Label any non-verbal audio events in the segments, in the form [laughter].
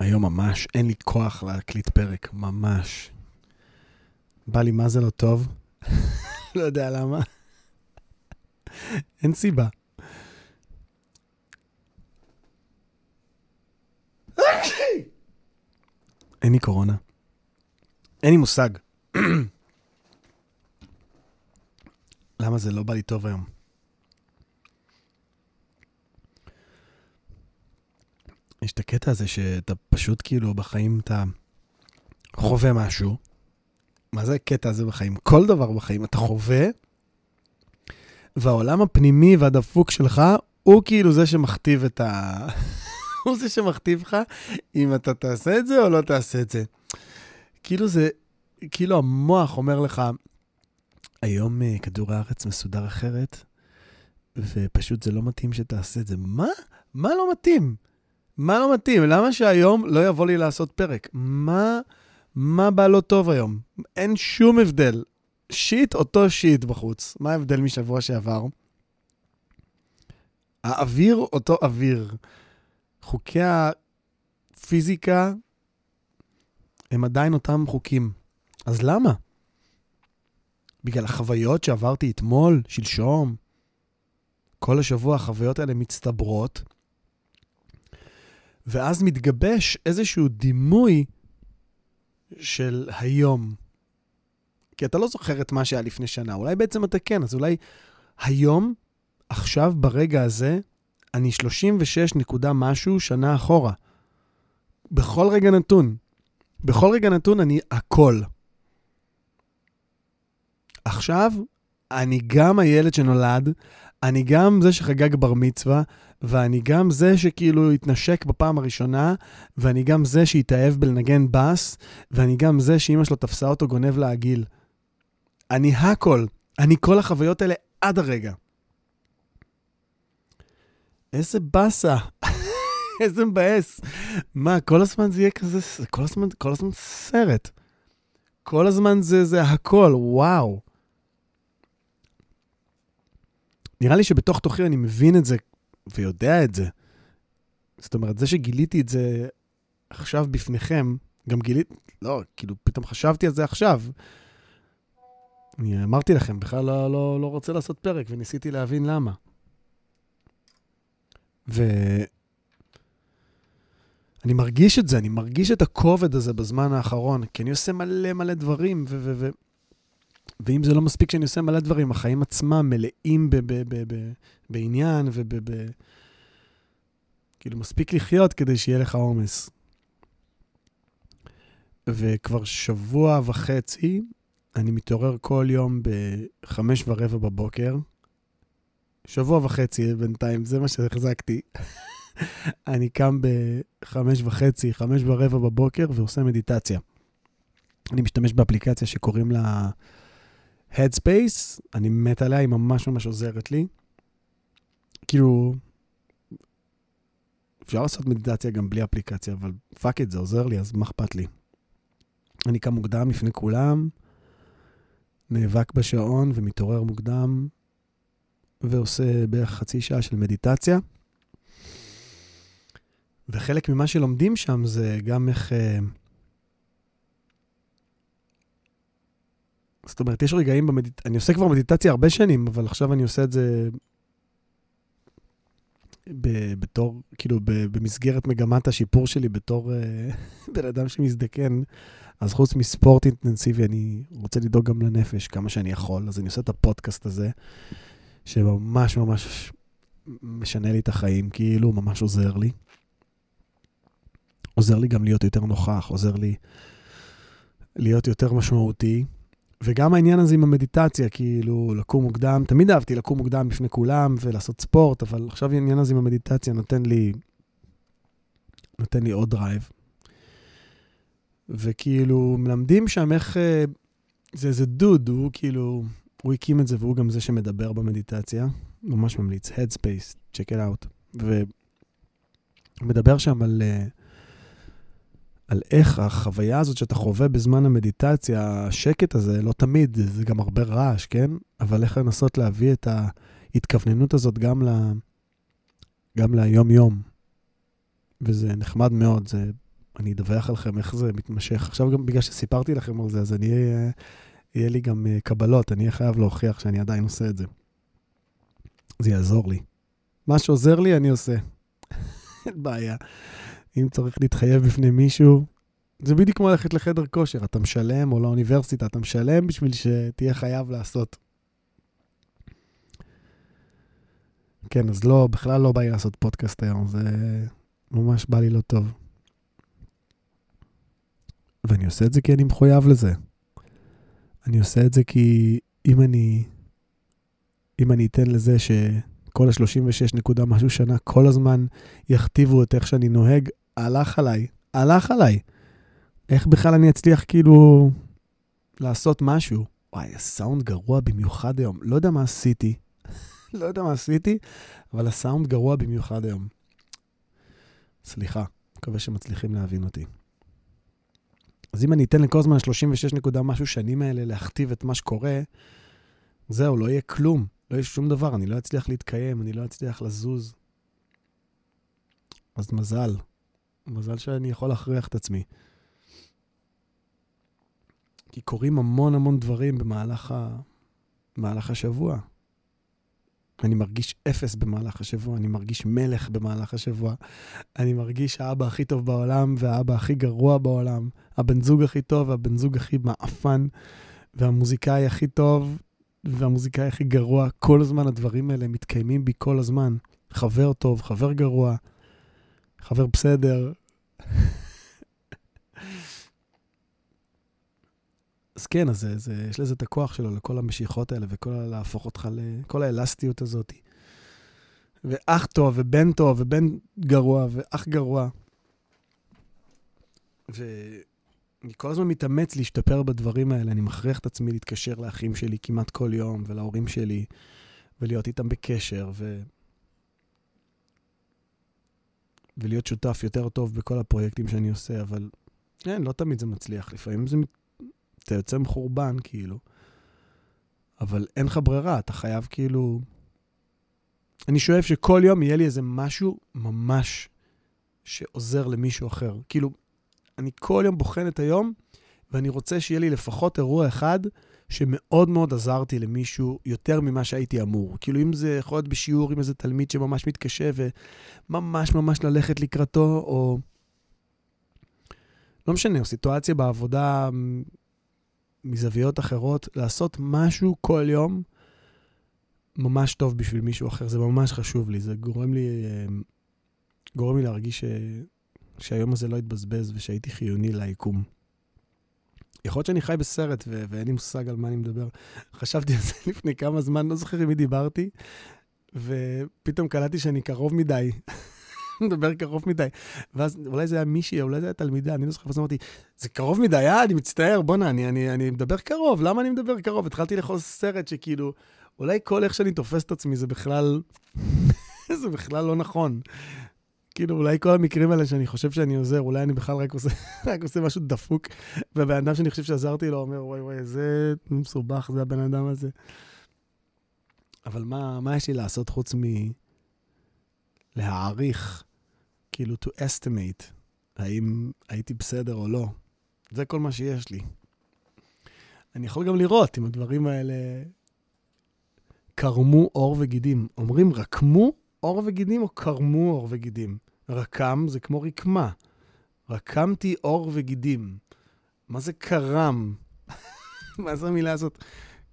היום ממש אין לי כוח להקליט פרק, ממש. בא לי מה זה לא טוב, [laughs] לא יודע למה. אין סיבה. אין לי קורונה. אין לי מושג. [clears throat] למה זה לא בא לי טוב היום? יש את הקטע הזה שאתה פשוט כאילו בחיים אתה חווה משהו. מה זה הקטע הזה בחיים? כל דבר בחיים אתה חווה, והעולם הפנימי והדפוק שלך הוא כאילו זה שמכתיב את ה... [laughs] הוא זה שמכתיב לך אם אתה תעשה את זה או לא תעשה את זה. כאילו זה, כאילו המוח אומר לך, היום uh, כדור הארץ מסודר אחרת, ופשוט זה לא מתאים שתעשה את זה. מה? מה לא מתאים? מה לא מתאים? למה שהיום לא יבוא לי לעשות פרק? מה, מה בא לא טוב היום? אין שום הבדל. שיט, אותו שיט בחוץ. מה ההבדל משבוע שעבר? האוויר, אותו אוויר. חוקי הפיזיקה הם עדיין אותם חוקים. אז למה? בגלל החוויות שעברתי אתמול, שלשום. כל השבוע החוויות האלה מצטברות, ואז מתגבש איזשהו דימוי של היום. כי אתה לא זוכר את מה שהיה לפני שנה, אולי בעצם אתה כן, אז אולי היום, עכשיו, ברגע הזה, אני 36 נקודה משהו שנה אחורה. בכל רגע נתון. בכל רגע נתון אני הכל. עכשיו, אני גם הילד שנולד, אני גם זה שחגג בר מצווה, ואני גם זה שכאילו התנשק בפעם הראשונה, ואני גם זה שהתאהב בלנגן בס, ואני גם זה שאימא שלו תפסה אותו גונב לעגיל. אני הכל. אני כל החוויות האלה עד הרגע. איזה באסה. [laughs] איזה מבאס. מה, כל הזמן זה יהיה כזה, כל הזמן, כל הזמן סרט. כל הזמן זה, זה הכל, וואו. נראה לי שבתוך תוכי אני מבין את זה ויודע את זה. זאת אומרת, זה שגיליתי את זה עכשיו בפניכם, גם גיליתי, לא, כאילו, פתאום חשבתי על זה עכשיו. אני אמרתי לכם, בכלל לא, לא, לא רוצה לעשות פרק, וניסיתי להבין למה. ואני מרגיש את זה, אני מרגיש את הכובד הזה בזמן האחרון, כי אני עושה מלא מלא דברים, ו... ו-, ו- ואם זה לא מספיק שאני עושה מלא דברים, החיים עצמם מלאים ב- ב- ב- ב- בעניין וב... ב- כאילו, מספיק לחיות כדי שיהיה לך עומס. וכבר שבוע וחצי אני מתעורר כל יום בחמש ורבע בבוקר. שבוע וחצי בינתיים, זה מה שהחזקתי. [laughs] אני קם בחמש וחצי, חמש ורבע בבוקר ועושה מדיטציה. אני משתמש באפליקציה שקוראים לה Headspace, אני מת עליה, היא ממש ממש עוזרת לי. כאילו, אפשר לעשות מדיטציה גם בלי אפליקציה, אבל fuck it זה עוזר לי, אז מה אכפת לי? אני קם מוקדם לפני כולם, נאבק בשעון ומתעורר מוקדם, ועושה בערך חצי שעה של מדיטציה. וחלק ממה שלומדים שם זה גם איך... אה, זאת אומרת, יש רגעים במדיטציה, אני עושה כבר מדיטציה הרבה שנים, אבל עכשיו אני עושה את זה ב- בתור, כאילו, ב- במסגרת מגמת השיפור שלי בתור uh, [laughs] בן אדם שמזדקן. אז חוץ מספורט אינטנסיבי, אני רוצה לדאוג גם לנפש כמה שאני יכול, אז אני עושה את הפודקאסט הזה, שממש ממש משנה לי את החיים, כאילו, ממש עוזר לי. עוזר לי גם להיות יותר נוכח, עוזר לי להיות יותר משמעותי. וגם העניין הזה עם המדיטציה, כאילו, לקום מוקדם, תמיד אהבתי לקום מוקדם בפני כולם ולעשות ספורט, אבל עכשיו העניין הזה עם המדיטציה נותן לי, נותן לי עוד drive. וכאילו, מלמדים שם איך, אה, זה איזה דוד, הוא כאילו, הוא הקים את זה והוא גם זה שמדבר במדיטציה. ממש ממליץ, Headspace, check it out. ומדבר שם על... Uh, על איך החוויה הזאת שאתה חווה בזמן המדיטציה, השקט הזה, לא תמיד, זה גם הרבה רעש, כן? אבל איך לנסות להביא את ההתכווננות הזאת גם, ל... גם ליום-יום. וזה נחמד מאוד, זה... אני אדווח לכם איך זה מתמשך. עכשיו גם בגלל שסיפרתי לכם על זה, אז אני אהיה, יהיה לי גם אה, קבלות, אני אהיה חייב להוכיח שאני עדיין עושה את זה. זה יעזור לי. מה שעוזר לי, אני עושה. [laughs] אין בעיה. אם צריך להתחייב בפני מישהו, זה בדיוק כמו ללכת לחדר כושר, אתה משלם, או לאוניברסיטה, אתה משלם בשביל שתהיה חייב לעשות. כן, אז לא, בכלל לא בא לי לעשות פודקאסט היום, זה ממש בא לי לא טוב. ואני עושה את זה כי אני מחויב לזה. אני עושה את זה כי אם אני, אם אני אתן לזה שכל ה-36 נקודה משהו שנה כל הזמן יכתיבו את איך שאני נוהג, הלך עליי, הלך עליי. איך בכלל אני אצליח כאילו לעשות משהו? וואי, הסאונד גרוע במיוחד היום. לא יודע מה עשיתי, [laughs] לא יודע מה עשיתי, אבל הסאונד גרוע במיוחד היום. סליחה, מקווה שמצליחים להבין אותי. אז אם אני אתן לכל הזמן 36 נקודה משהו שנים האלה להכתיב את מה שקורה, זהו, לא יהיה כלום. לא יהיה שום דבר, אני לא אצליח להתקיים, אני לא אצליח לזוז. אז מזל. מזל שאני יכול להכריח את עצמי. כי קורים המון המון דברים במהלך, ה... במהלך השבוע. אני מרגיש אפס במהלך השבוע, אני מרגיש מלך במהלך השבוע. אני מרגיש האבא הכי טוב בעולם והאבא הכי גרוע בעולם. הבן זוג הכי טוב והבן זוג הכי מעפן, והמוזיקאי הכי טוב והמוזיקאי הכי גרוע. כל הזמן הדברים האלה מתקיימים בי כל הזמן. חבר טוב, חבר גרוע, חבר בסדר. אז כן, אז זה, זה, יש לזה את הכוח שלו, לכל המשיכות האלה, וכל להפוך אותך לכל האלסטיות הזאת. ואח טוב, ובן טוב, ובן גרוע, ואח גרוע. ואני כל הזמן מתאמץ להשתפר בדברים האלה. אני מכריח את עצמי להתקשר לאחים שלי כמעט כל יום, ולהורים שלי, ולהיות איתם בקשר, ו... ולהיות שותף יותר טוב בכל הפרויקטים שאני עושה, אבל כן, לא תמיד זה מצליח. לפעמים זה אתה יוצא מחורבן, כאילו. אבל אין לך ברירה, אתה חייב כאילו... אני שואף שכל יום יהיה לי איזה משהו ממש שעוזר למישהו אחר. כאילו, אני כל יום בוחן את היום, ואני רוצה שיהיה לי לפחות אירוע אחד שמאוד מאוד עזרתי למישהו יותר ממה שהייתי אמור. כאילו, אם זה יכול להיות בשיעור עם איזה תלמיד שממש מתקשה וממש ממש ללכת לקראתו, או... לא משנה, או סיטואציה בעבודה מזוויות אחרות, לעשות משהו כל יום ממש טוב בשביל מישהו אחר. זה ממש חשוב לי, זה גורם לי, אמ, גורם לי להרגיש ש... שהיום הזה לא יתבזבז ושהייתי חיוני ליקום. יכול להיות שאני חי בסרט ו- ואין לי מושג על מה אני מדבר. חשבתי על זה [laughs] לפני כמה זמן, לא זוכר עם מי דיברתי, ופתאום קלטתי שאני קרוב מדי. [laughs] מדבר קרוב מדי. ואז אולי זה היה מישהי, אולי זה היה תלמידה, אני לא זוכר, ואז אמרתי, זה קרוב מדי, אה, אני מצטער, בואנה, אני, אני, אני מדבר קרוב, למה אני מדבר קרוב? התחלתי לאכול סרט שכאילו, אולי כל איך שאני תופס את עצמי זה בכלל, [laughs] זה בכלל לא נכון. כאילו, אולי כל המקרים האלה שאני חושב שאני עוזר, אולי אני בכלל רק עושה, [laughs] רק עושה משהו דפוק, והבן אדם שאני חושב שעזרתי לו אומר, וואי וואי, זה מסובך, זה הבן אדם הזה. אבל מה, מה יש לי לעשות חוץ מלהעריך כאילו to estimate, האם הייתי בסדר או לא. זה כל מה שיש לי. אני יכול גם לראות אם הדברים האלה קרמו עור וגידים. אומרים רקמו עור וגידים או קרמו עור וגידים? רקם זה כמו רקמה. רקמתי עור וגידים. מה זה קרם? [laughs] מה זה המילה הזאת?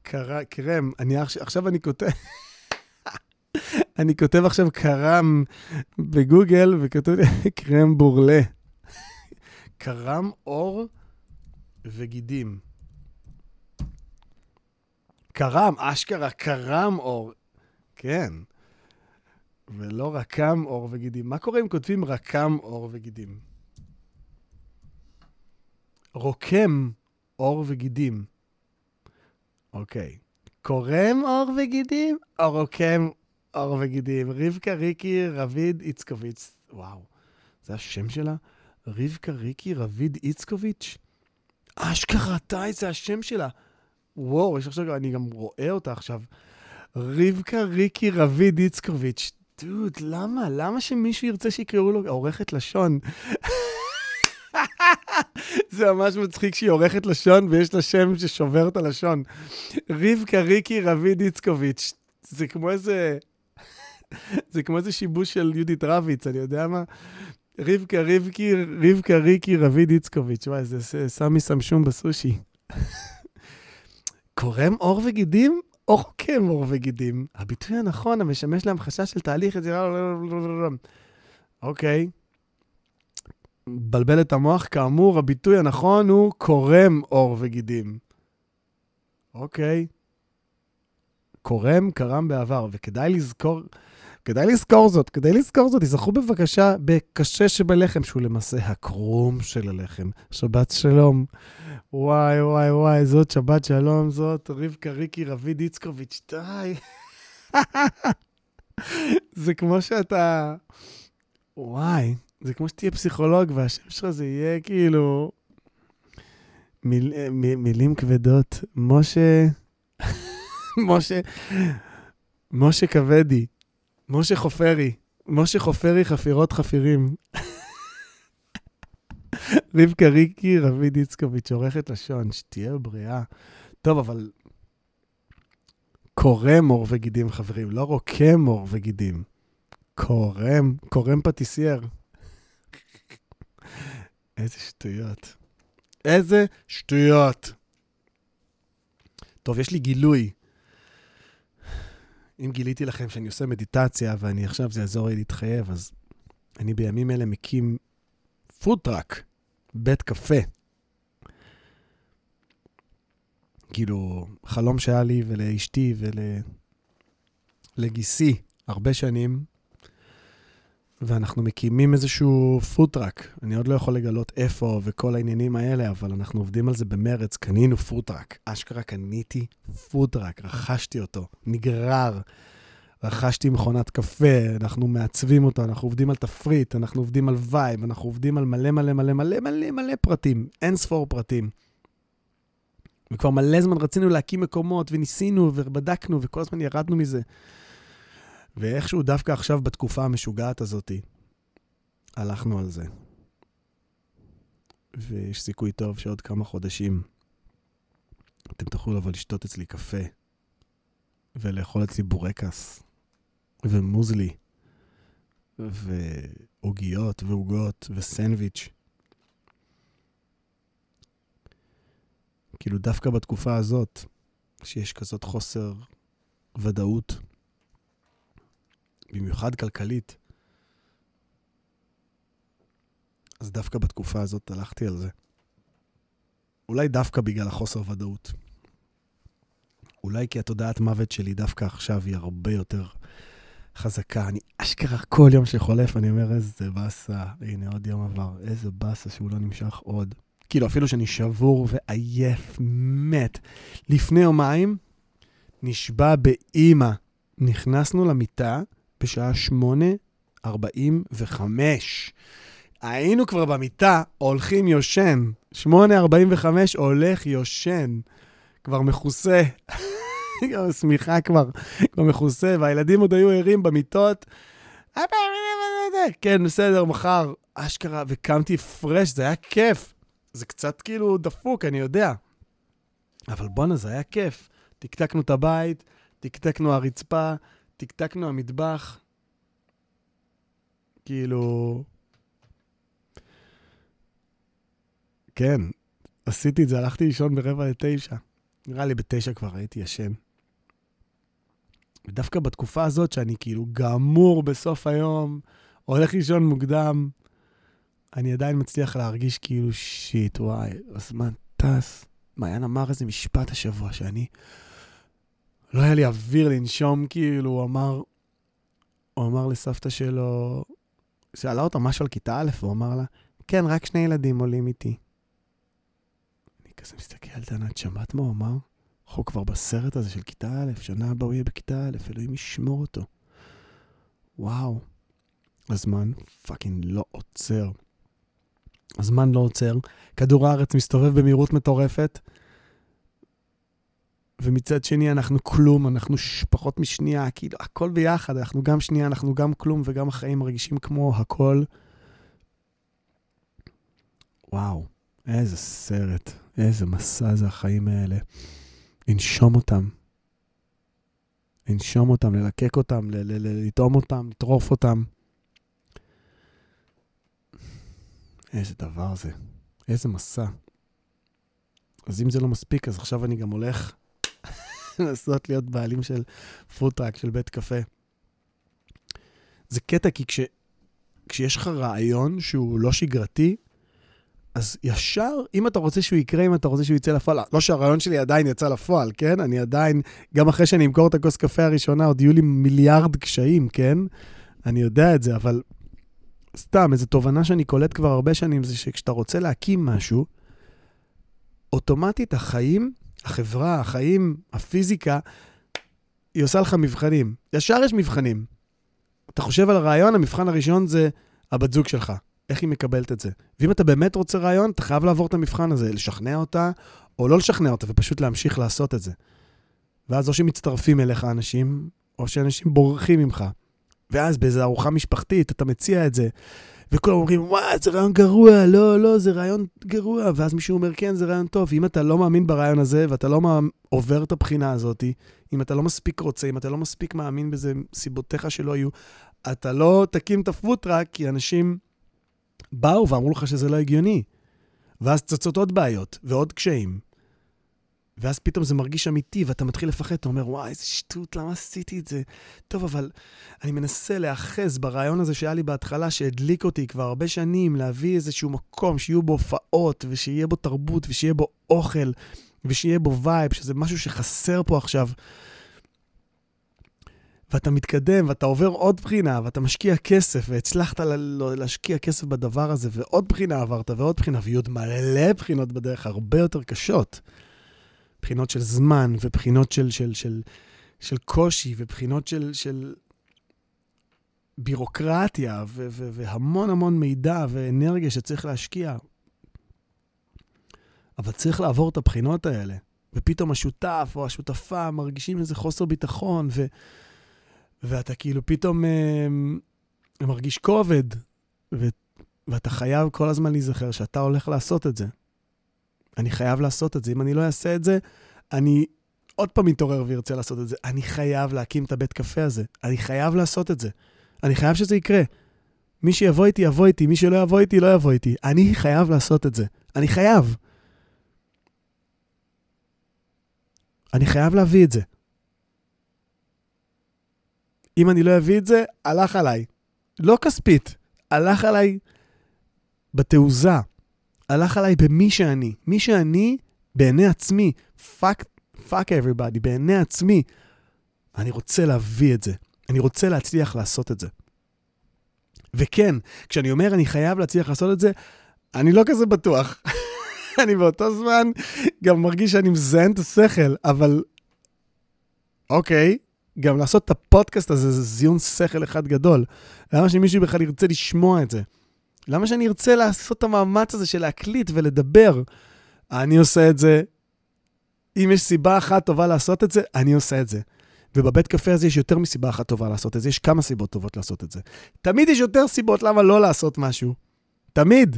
קר... קרם. אני עכשיו אני כותב... [laughs] אני כותב עכשיו קרם בגוגל, וכתוב [laughs] לי קרם בורלה. קרם אור וגידים. קרם, אשכרה, קרם אור. כן. ולא רקם אור וגידים. מה קורה אם כותבים רקם אור וגידים? רוקם אור וגידים. אוקיי. קורם אור וגידים או רוקם עור וגידים, רבקה ריקי רביד איצקוביץ'. וואו, זה השם שלה? רבקה ריקי רביד איצקוביץ'? אשכרה טאי, זה השם שלה. וואו, יש עכשיו, אני גם רואה אותה עכשיו. רבקה ריקי רביד איצקוביץ'. דוד, למה? למה שמישהו ירצה שיקראו לו עורכת לשון? [laughs] זה ממש מצחיק שהיא עורכת לשון ויש לה שם ששובר את הלשון. רבקה ריקי רביד איצקוביץ'. זה כמו איזה... [laughs] זה כמו איזה שיבוש של יהודית רביץ, אני יודע מה? רבקה רבקי, רבקה ריקי רביד איצקוביץ'. וואי, זה סמי סמשום בסושי. [laughs] קורם עור וגידים או חוקם עור וגידים? הביטוי הנכון המשמש להמחשה של תהליך יצירה... אוקיי. מבלבל את המוח, כאמור, הביטוי הנכון הוא קורם עור וגידים. אוקיי. קורם, קרם בעבר, וכדאי לזכור, כדאי לזכור זאת, כדאי לזכור זאת, תזכרו בבקשה בקשה שבלחם, שהוא למעשה הקרום של הלחם. שבת שלום. וואי, וואי, וואי, זאת שבת שלום, זאת רבקה ריקי רביד איצקוביץ', די. [laughs] זה כמו שאתה... וואי, זה כמו שתהיה פסיכולוג והשם שלך זה יהיה כאילו... מיל, מ, מילים כבדות. משה... [laughs] משה... משה כבדי. משה חופרי. משה חופרי חפירות חפירים. רבקה ריקי, רביד איצקוביץ', עורכת לשון, שתהיה בריאה. טוב, אבל קורם עור וגידים, חברים, לא רוקם עור וגידים. קורם, קרם פטיסייר. איזה שטויות. איזה שטויות. טוב, יש לי גילוי. אם גיליתי לכם שאני עושה מדיטציה ואני עכשיו, זה יעזור לי להתחייב, אז אני בימים אלה מקים food truck, בית קפה. כאילו, חלום שהיה לי ולאשתי ולגיסי הרבה שנים, ואנחנו מקימים איזשהו food truck. אני עוד לא יכול לגלות איפה וכל העניינים האלה, אבל אנחנו עובדים על זה במרץ. קנינו food truck. אשכרה קניתי food truck, רכשתי אותו, נגרר. רכשתי מכונת קפה, אנחנו מעצבים אותו, אנחנו עובדים על תפריט, אנחנו עובדים על vibe, אנחנו עובדים על מלא מלא מלא מלא מלא מלא פרטים, אין ספור פרטים. וכבר מלא זמן רצינו להקים מקומות, וניסינו, ובדקנו, וכל הזמן ירדנו מזה. ואיכשהו דווקא עכשיו, בתקופה המשוגעת הזאת, הלכנו על זה. ויש סיכוי טוב שעוד כמה חודשים אתם תוכלו לבוא לשתות אצלי קפה, ולאכול אצלי בורקס, ומוזלי, ועוגיות, ועוגות, וסנדוויץ'. כאילו, דווקא בתקופה הזאת, שיש כזאת חוסר ודאות, במיוחד כלכלית, אז דווקא בתקופה הזאת הלכתי על זה. אולי דווקא בגלל החוסר ודאות. אולי כי התודעת מוות שלי דווקא עכשיו היא הרבה יותר חזקה. אני אשכרה כל יום שחולף, אני אומר, איזה באסה, הנה עוד יום עבר, איזה באסה שהוא לא נמשך עוד. כאילו, אפילו שאני שבור ועייף, מת. לפני יומיים, נשבע באימא. נכנסנו למיטה, בשעה 8.45. היינו כבר במיטה, הולכים יושן. 8.45 הולך יושן. כבר מכוסה. שמיכה כבר, כבר מכוסה, והילדים עוד היו ערים במיטות. כן, בסדר, מחר. אשכרה, וקמתי פרש, זה היה כיף. זה קצת כאילו דפוק, אני יודע. אבל בואנה, זה היה כיף. תקתקנו את הבית, תקתקנו הרצפה, טקטקנו המטבח, כאילו... כן, עשיתי את זה, הלכתי לישון ברבע לתשע. נראה לי בתשע כבר הייתי ישן. ודווקא בתקופה הזאת, שאני כאילו גמור בסוף היום, הולך לישון מוקדם, אני עדיין מצליח להרגיש כאילו שיט, וואי, הזמן טס. מעיין אמר איזה משפט השבוע, שאני לא היה לי אוויר לנשום, כאילו, הוא אמר, הוא אמר לסבתא שלו, שאלה אותו משהו על כיתה א', הוא אמר לה, כן, רק שני ילדים עולים איתי. אני כזה מסתכל על דנת, שמעת מה הוא אמר? אנחנו כבר בסרט הזה של כיתה א', שנה הבאה הוא יהיה בכיתה א', אלוהים ישמור אותו. וואו. הזמן פאקינג לא עוצר. הזמן לא עוצר, כדור הארץ מסתובב במהירות מטורפת, ומצד שני אנחנו כלום, אנחנו. פחות משנייה, כאילו הכל ביחד, אנחנו גם שנייה, אנחנו גם כלום, וגם החיים מרגישים כמו הכל. וואו, איזה סרט, איזה מסע זה החיים האלה. לנשום אותם. לנשום אותם, ללקק אותם, לטעום אותם, לטרוף אותם. איזה דבר זה, איזה מסע. אז אם זה לא מספיק, אז עכשיו אני גם הולך [laughs] לנסות להיות בעלים של פוטראק, של בית קפה. זה קטע, כי כש, כשיש לך רעיון שהוא לא שגרתי, אז ישר, אם אתה רוצה שהוא יקרה, אם אתה רוצה שהוא יצא לפועל, לא שהרעיון שלי עדיין יצא לפועל, כן? אני עדיין, גם אחרי שאני אמכור את הכוס קפה הראשונה, עוד יהיו לי מיליארד קשיים, כן? אני יודע את זה, אבל סתם, איזו תובנה שאני קולט כבר הרבה שנים, זה שכשאתה רוצה להקים משהו, אוטומטית החיים, החברה, החיים, הפיזיקה, היא עושה לך מבחנים. ישר יש מבחנים. אתה חושב על הרעיון, המבחן הראשון זה הבת זוג שלך. איך היא מקבלת את זה. ואם אתה באמת רוצה רעיון, אתה חייב לעבור את המבחן הזה, לשכנע אותה, או לא לשכנע אותה, ופשוט להמשיך לעשות את זה. ואז או שמצטרפים אליך אנשים, או שאנשים בורחים ממך. ואז באיזו ארוחה משפחתית אתה מציע את זה, וכולם אומרים, וואי, זה רעיון גרוע, לא, לא, זה רעיון גרוע, ואז מישהו אומר, כן, זה רעיון טוב. אם אתה לא מאמין ברעיון הזה, ואתה לא עובר את הבחינה הזאת, אם אתה לא מספיק רוצה, אם אתה לא מספיק מאמין בזה, סיבותיך שלא יהיו, אתה לא תקים את הפוטראק, כי אנשים באו ואמרו לך שזה לא הגיוני. ואז צצות עוד בעיות ועוד קשיים. ואז פתאום זה מרגיש אמיתי, ואתה מתחיל לפחד, אתה אומר, וואי, איזה שטות, למה עשיתי את זה? טוב, אבל אני מנסה להאחז ברעיון הזה שהיה לי בהתחלה, שהדליק אותי כבר הרבה שנים, להביא איזשהו מקום שיהיו בו הופעות, ושיהיה בו תרבות, ושיהיה בו אוכל, ושיהיה בו וייב, שזה משהו שחסר פה עכשיו. ואתה מתקדם, ואתה עובר עוד בחינה, ואתה משקיע כסף, והצלחת להשקיע כסף בדבר הזה, ועוד בחינה עברת, ועוד בחינה, ויהיו עוד מלא בחינות בדרך, הרבה יותר קשות. בחינות של זמן, ובחינות של, של, של, של קושי, ובחינות של, של בירוקרטיה, ו, ו, והמון המון מידע ואנרגיה שצריך להשקיע. אבל צריך לעבור את הבחינות האלה. ופתאום השותף או השותפה מרגישים איזה חוסר ביטחון, ו... ואתה כאילו פתאום אה, מרגיש כובד, ו, ואתה חייב כל הזמן להיזכר שאתה הולך לעשות את זה. אני חייב לעשות את זה. אם אני לא אעשה את זה, אני עוד פעם מתעורר וארצה לעשות את זה. אני חייב להקים את הבית קפה הזה. אני חייב לעשות את זה. אני חייב שזה יקרה. מי שיבוא איתי, יבוא איתי. מי שלא יבוא איתי, לא יבוא איתי. אני חייב לעשות את זה. אני חייב. אני חייב להביא את זה. אם אני לא אביא את זה, הלך עליי. לא כספית, הלך עליי בתעוזה. הלך עליי במי שאני. מי שאני בעיני עצמי. fuck, fuck everybody, בעיני עצמי. אני רוצה להביא את זה. אני רוצה להצליח לעשות את זה. וכן, כשאני אומר אני חייב להצליח לעשות את זה, אני לא כזה בטוח. [laughs] אני באותו זמן גם מרגיש שאני מזיין את השכל, אבל אוקיי, גם לעשות את הפודקאסט הזה זה זיון שכל אחד גדול. למה שמישהו בכלל ירצה לשמוע את זה? למה שאני ארצה לעשות את המאמץ הזה של להקליט ולדבר? אני עושה את זה. אם יש סיבה אחת טובה לעשות את זה, אני עושה את זה. ובבית קפה הזה יש יותר מסיבה אחת טובה לעשות את זה, יש כמה סיבות טובות לעשות את זה. תמיד יש יותר סיבות למה לא לעשות משהו. תמיד.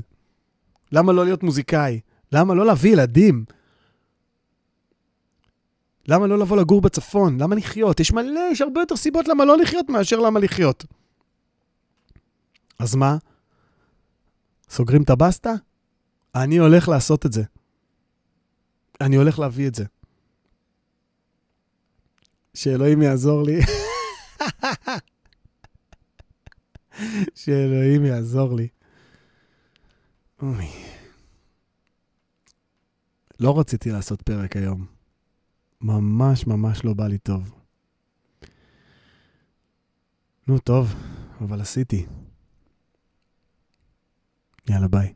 למה לא להיות מוזיקאי? למה לא להביא ילדים? למה לא לבוא לגור בצפון? למה לחיות? יש מלא, יש הרבה יותר סיבות למה לא לחיות מאשר למה לחיות. אז מה? סוגרים את הבסטה? אני הולך לעשות את זה. אני הולך להביא את זה. שאלוהים יעזור לי. [laughs] שאלוהים יעזור לי. אוי. לא רציתי לעשות פרק היום. ממש ממש לא בא לי טוב. נו, טוב, אבל עשיתי. יאללה, ביי.